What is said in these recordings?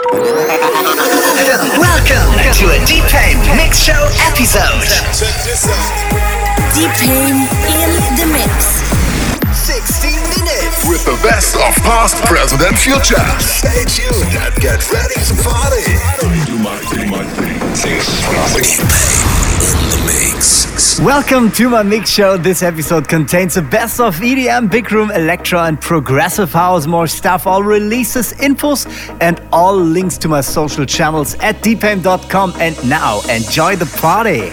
Welcome to a Deepaim Mix Show episode. Deepaim in the mix. 60 minutes. with the best of past, present, and future. Stay tuned and get ready to party. Do my thing, my thing. Welcome to my mix show. This episode contains the best of EDM, big room, electro, and progressive house. More stuff, all releases, infos, and all links to my social channels at deepaim.com. And now, enjoy the party.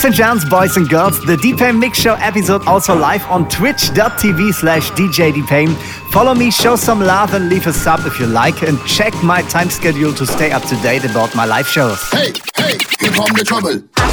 Ladies and gents, boys and girls, the Deepaim Mix Show episode also live on twitch.tv slash DJDeepaim. Follow me, show some love and leave a sub if you like and check my time schedule to stay up to date about my live shows. Hey, hey, here come the trouble.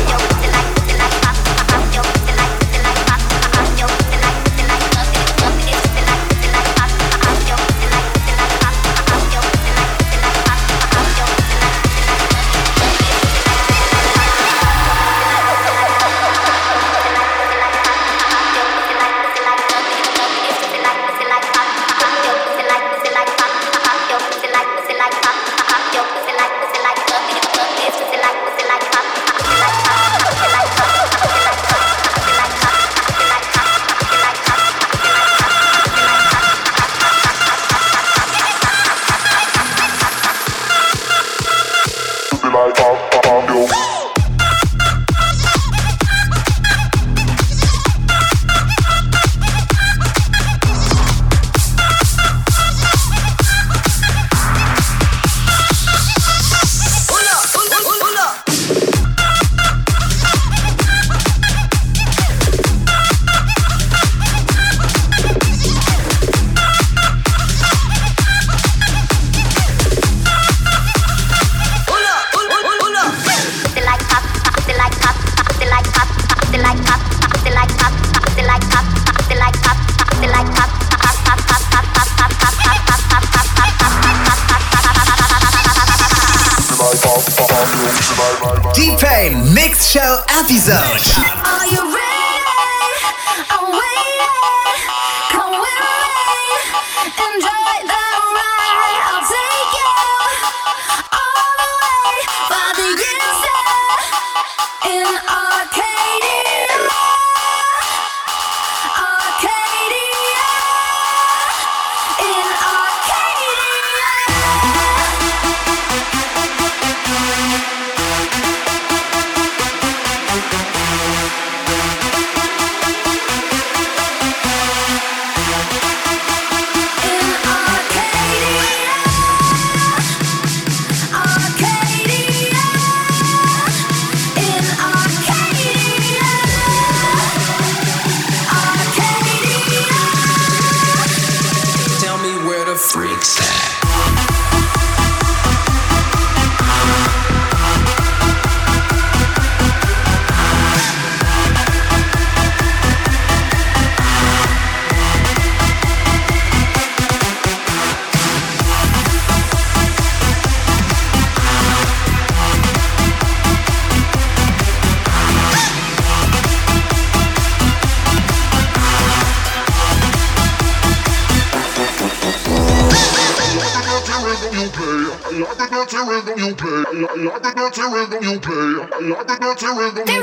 Don't, don't, don't get a freak.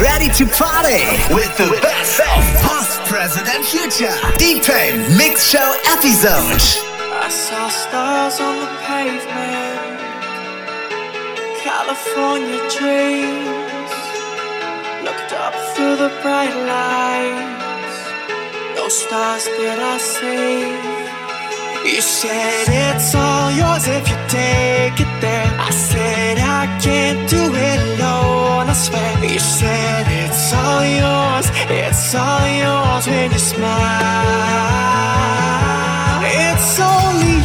ready to party with the best of past, present, and future. Deepaim Mix Show episode. I saw stars on the pavement, California dreams. Looked up through the bright lights, no stars did I see. You said it's all yours if you take it there. I said I can't do it alone, I swear. You said it's all yours, it's all yours when you smile. It's only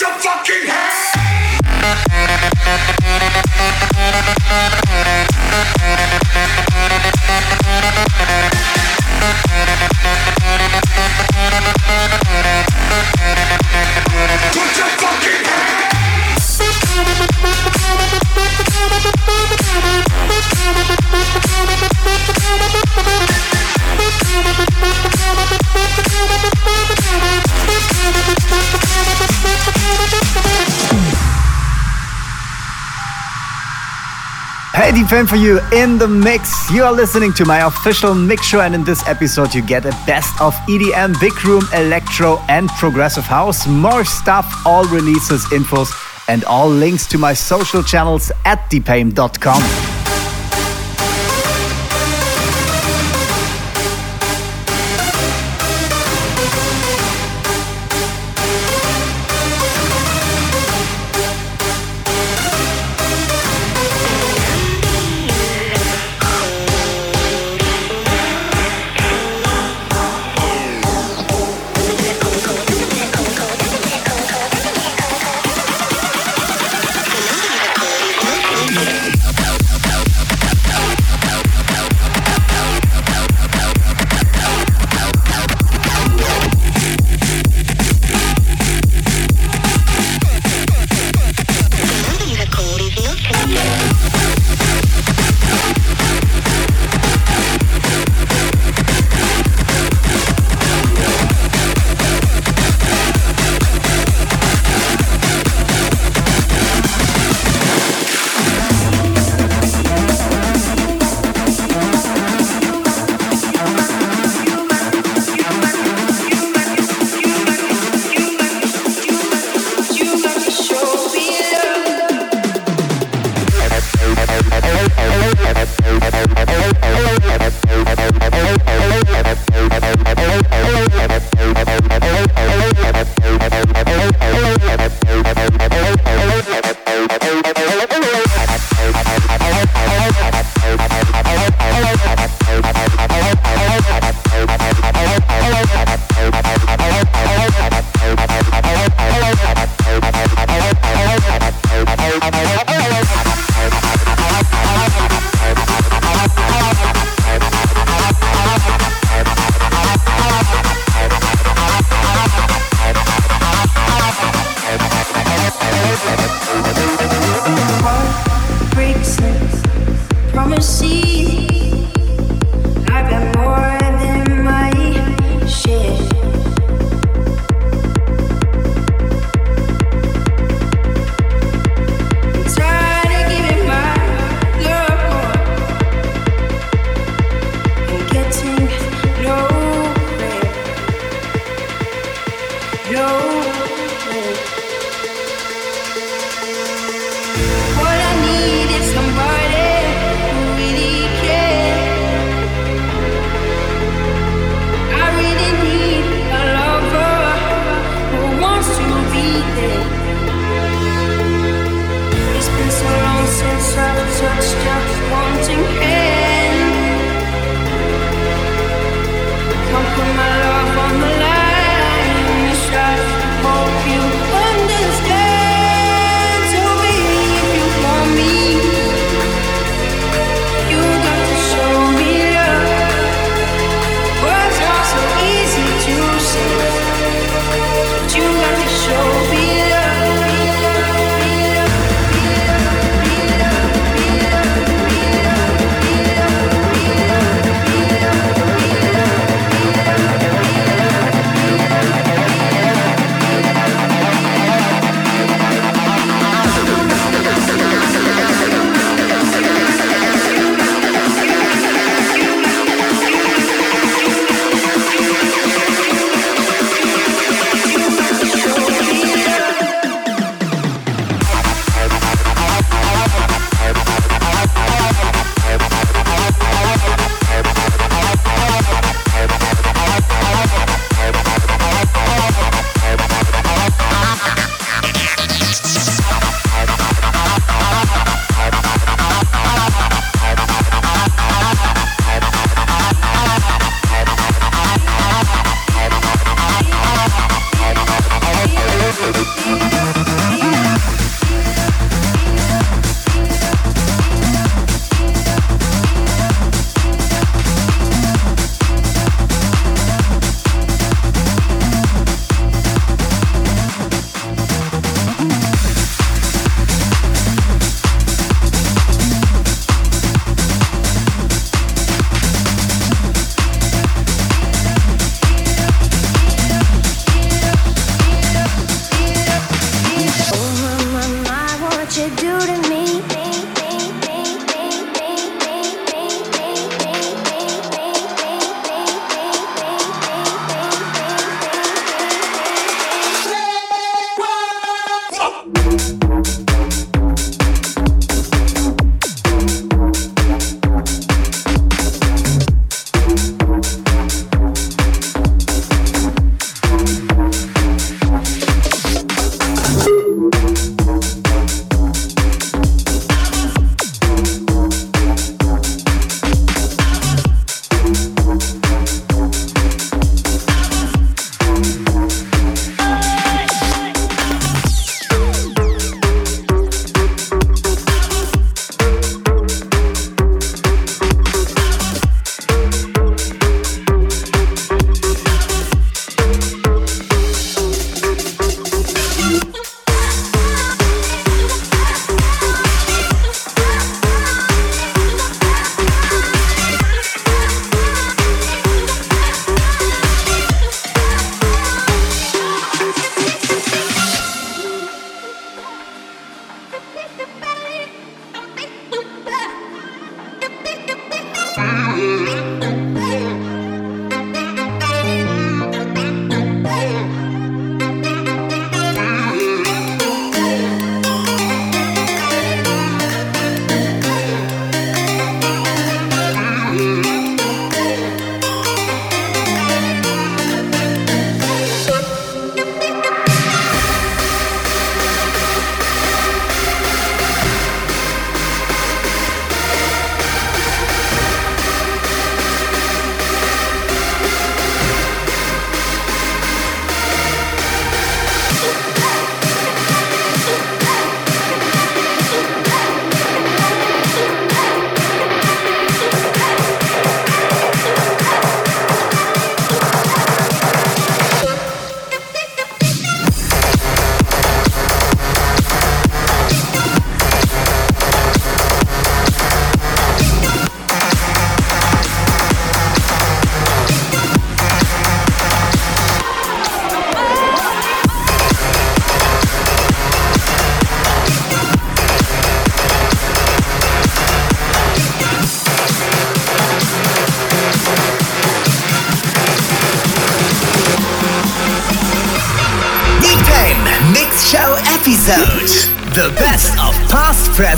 your fucking you. Fame for you in the mix. You are listening to my official mix show, and in this episode, you get a best of EDM, big room, electro, and progressive house. More stuff, all releases, infos, and all links to my social channels at deepaim.com.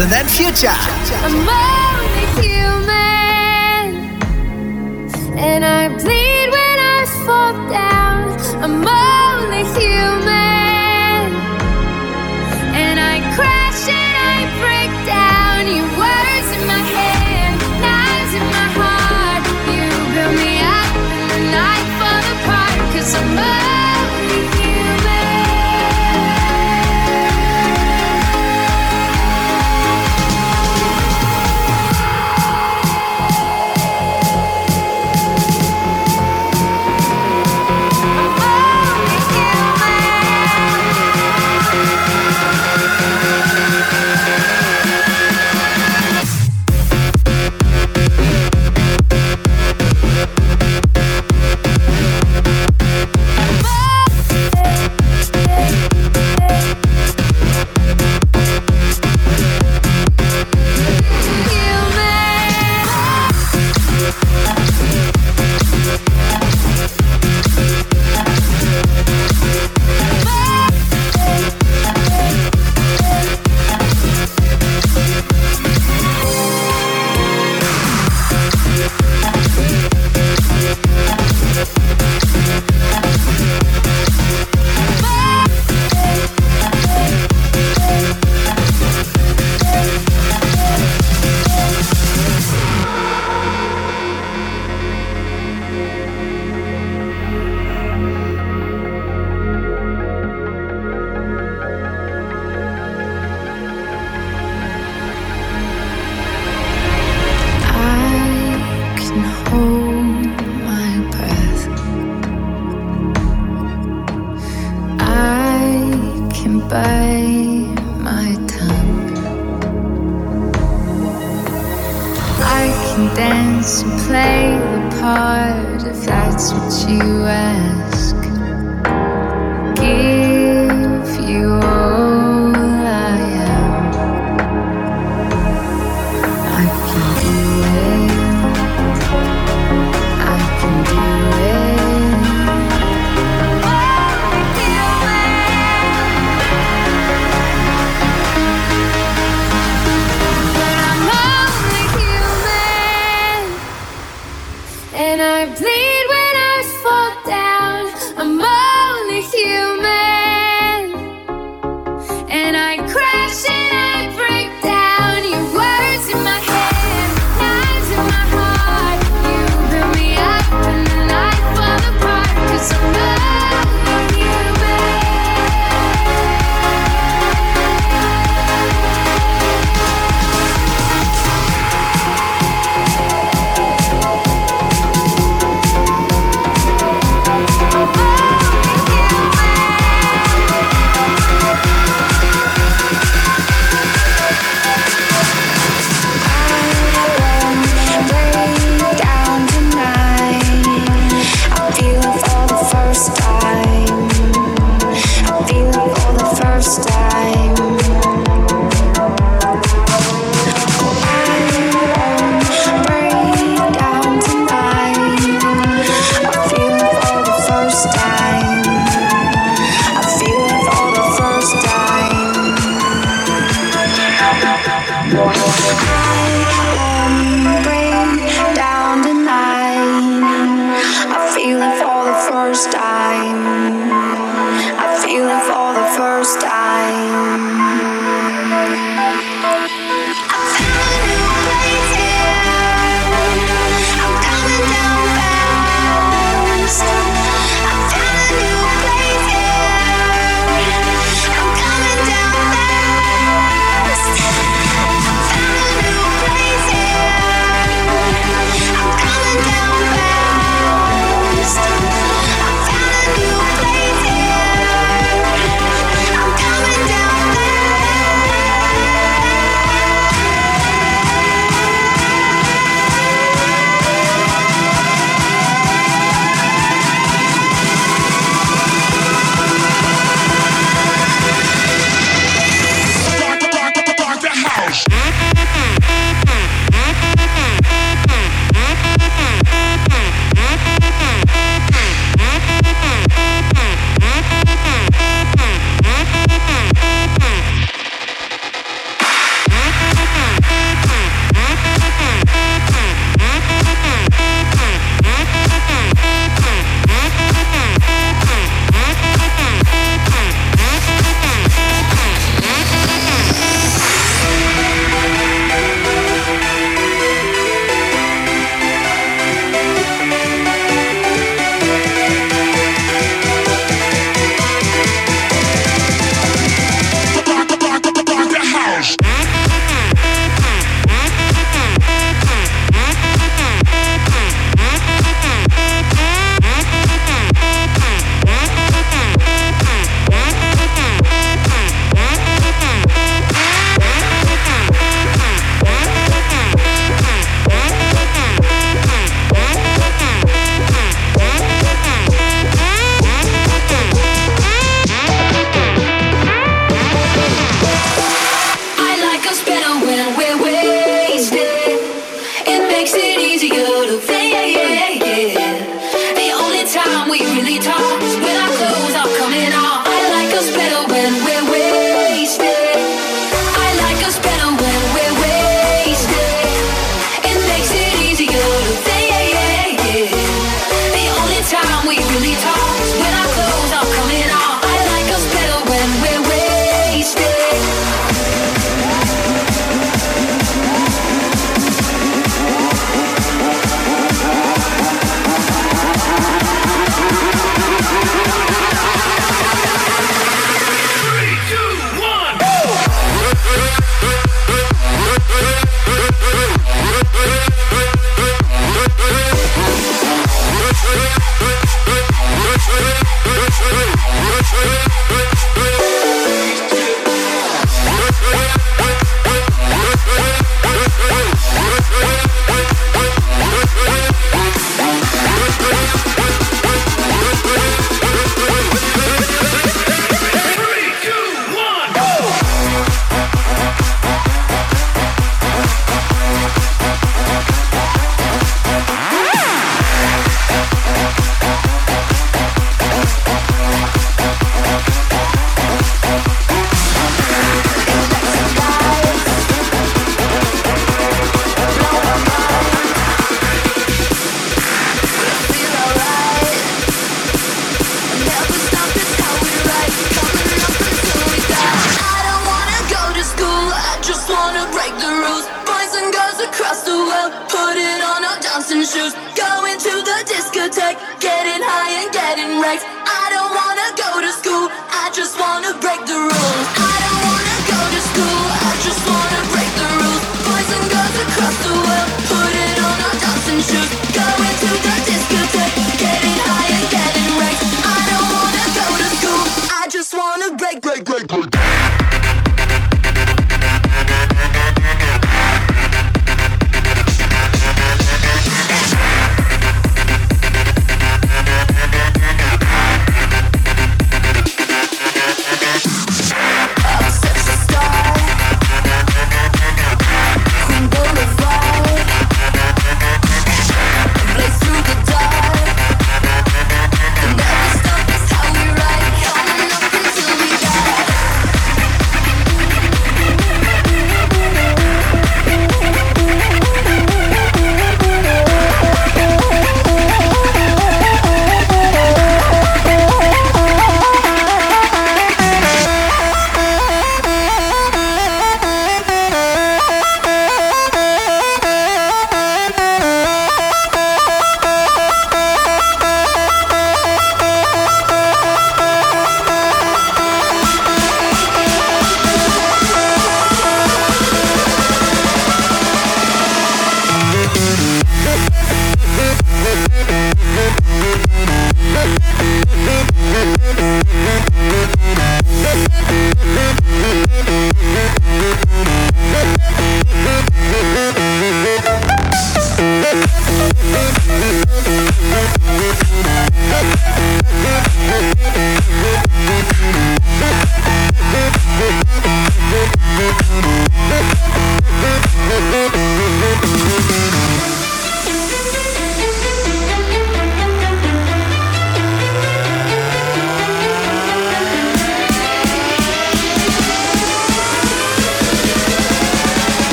and future.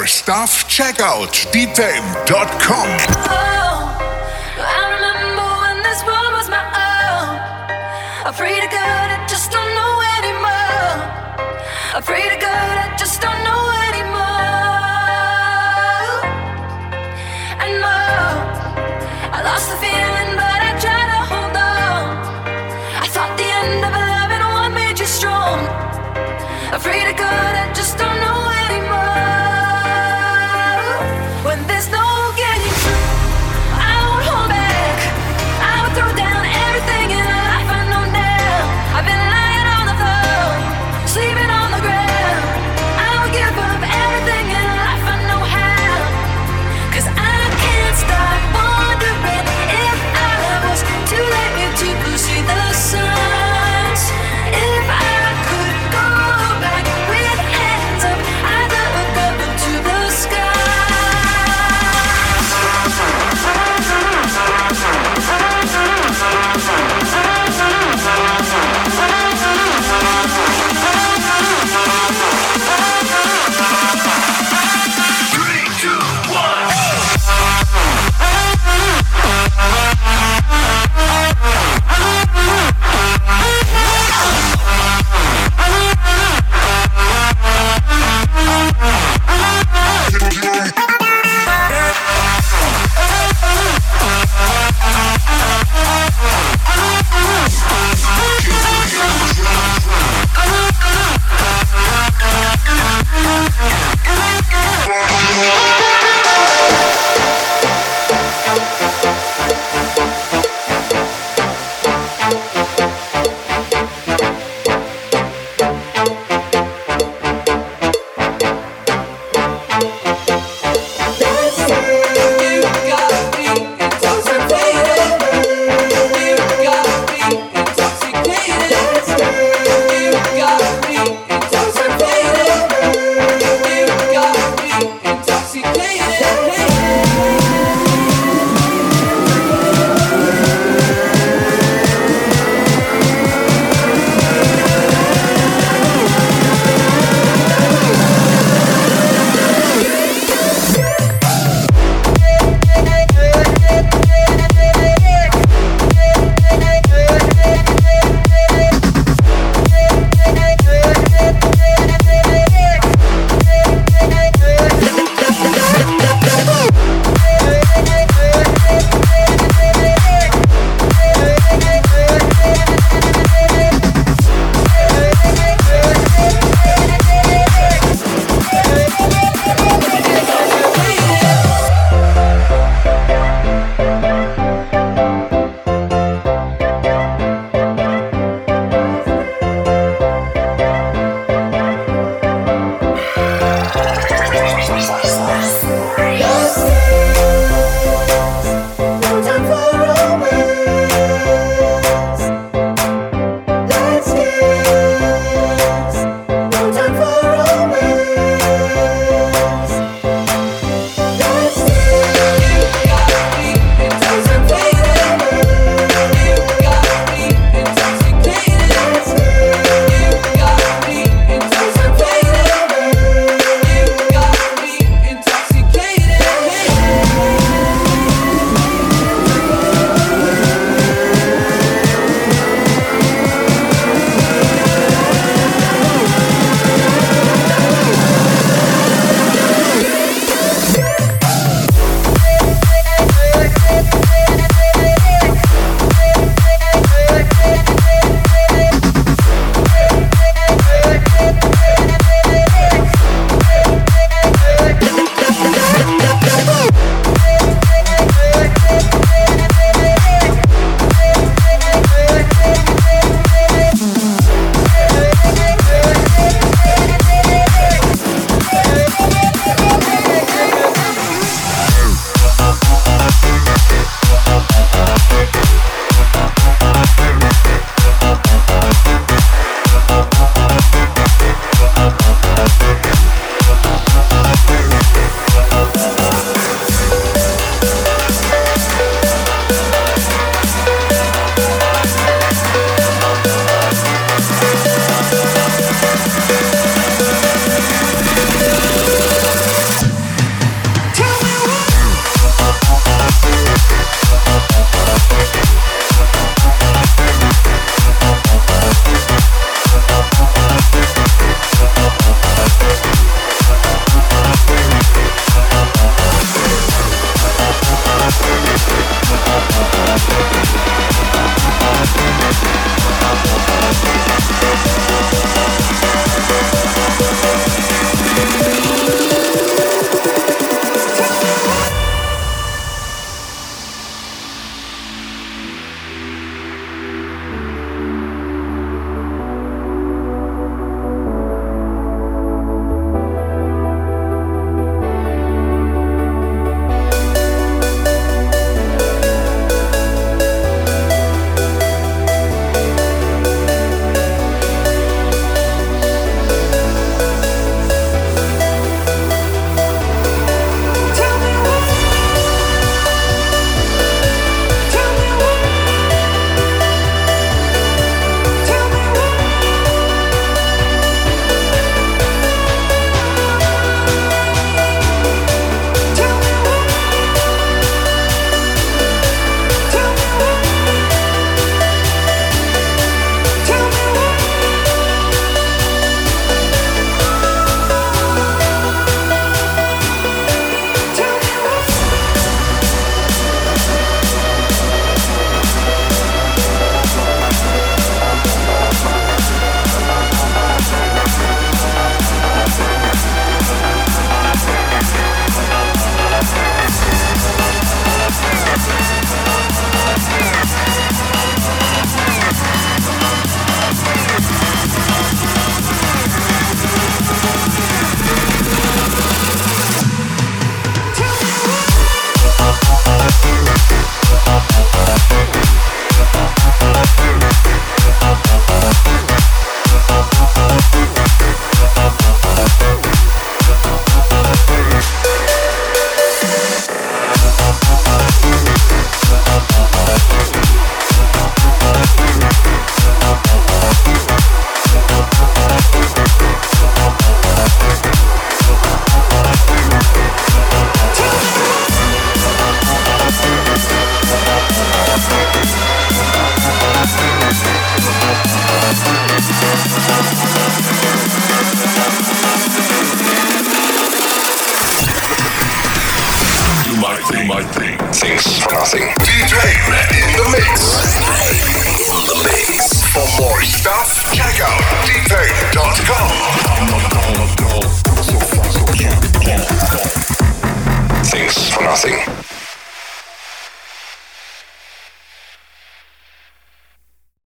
More stuff, check out deepaim.com. Oh, I remember when this world was my own. God, I just don't know anymore. God, I just don't know anymore. And more, I lost the feeling, but I try to hold on. I thought the end of loving one made you strong. God,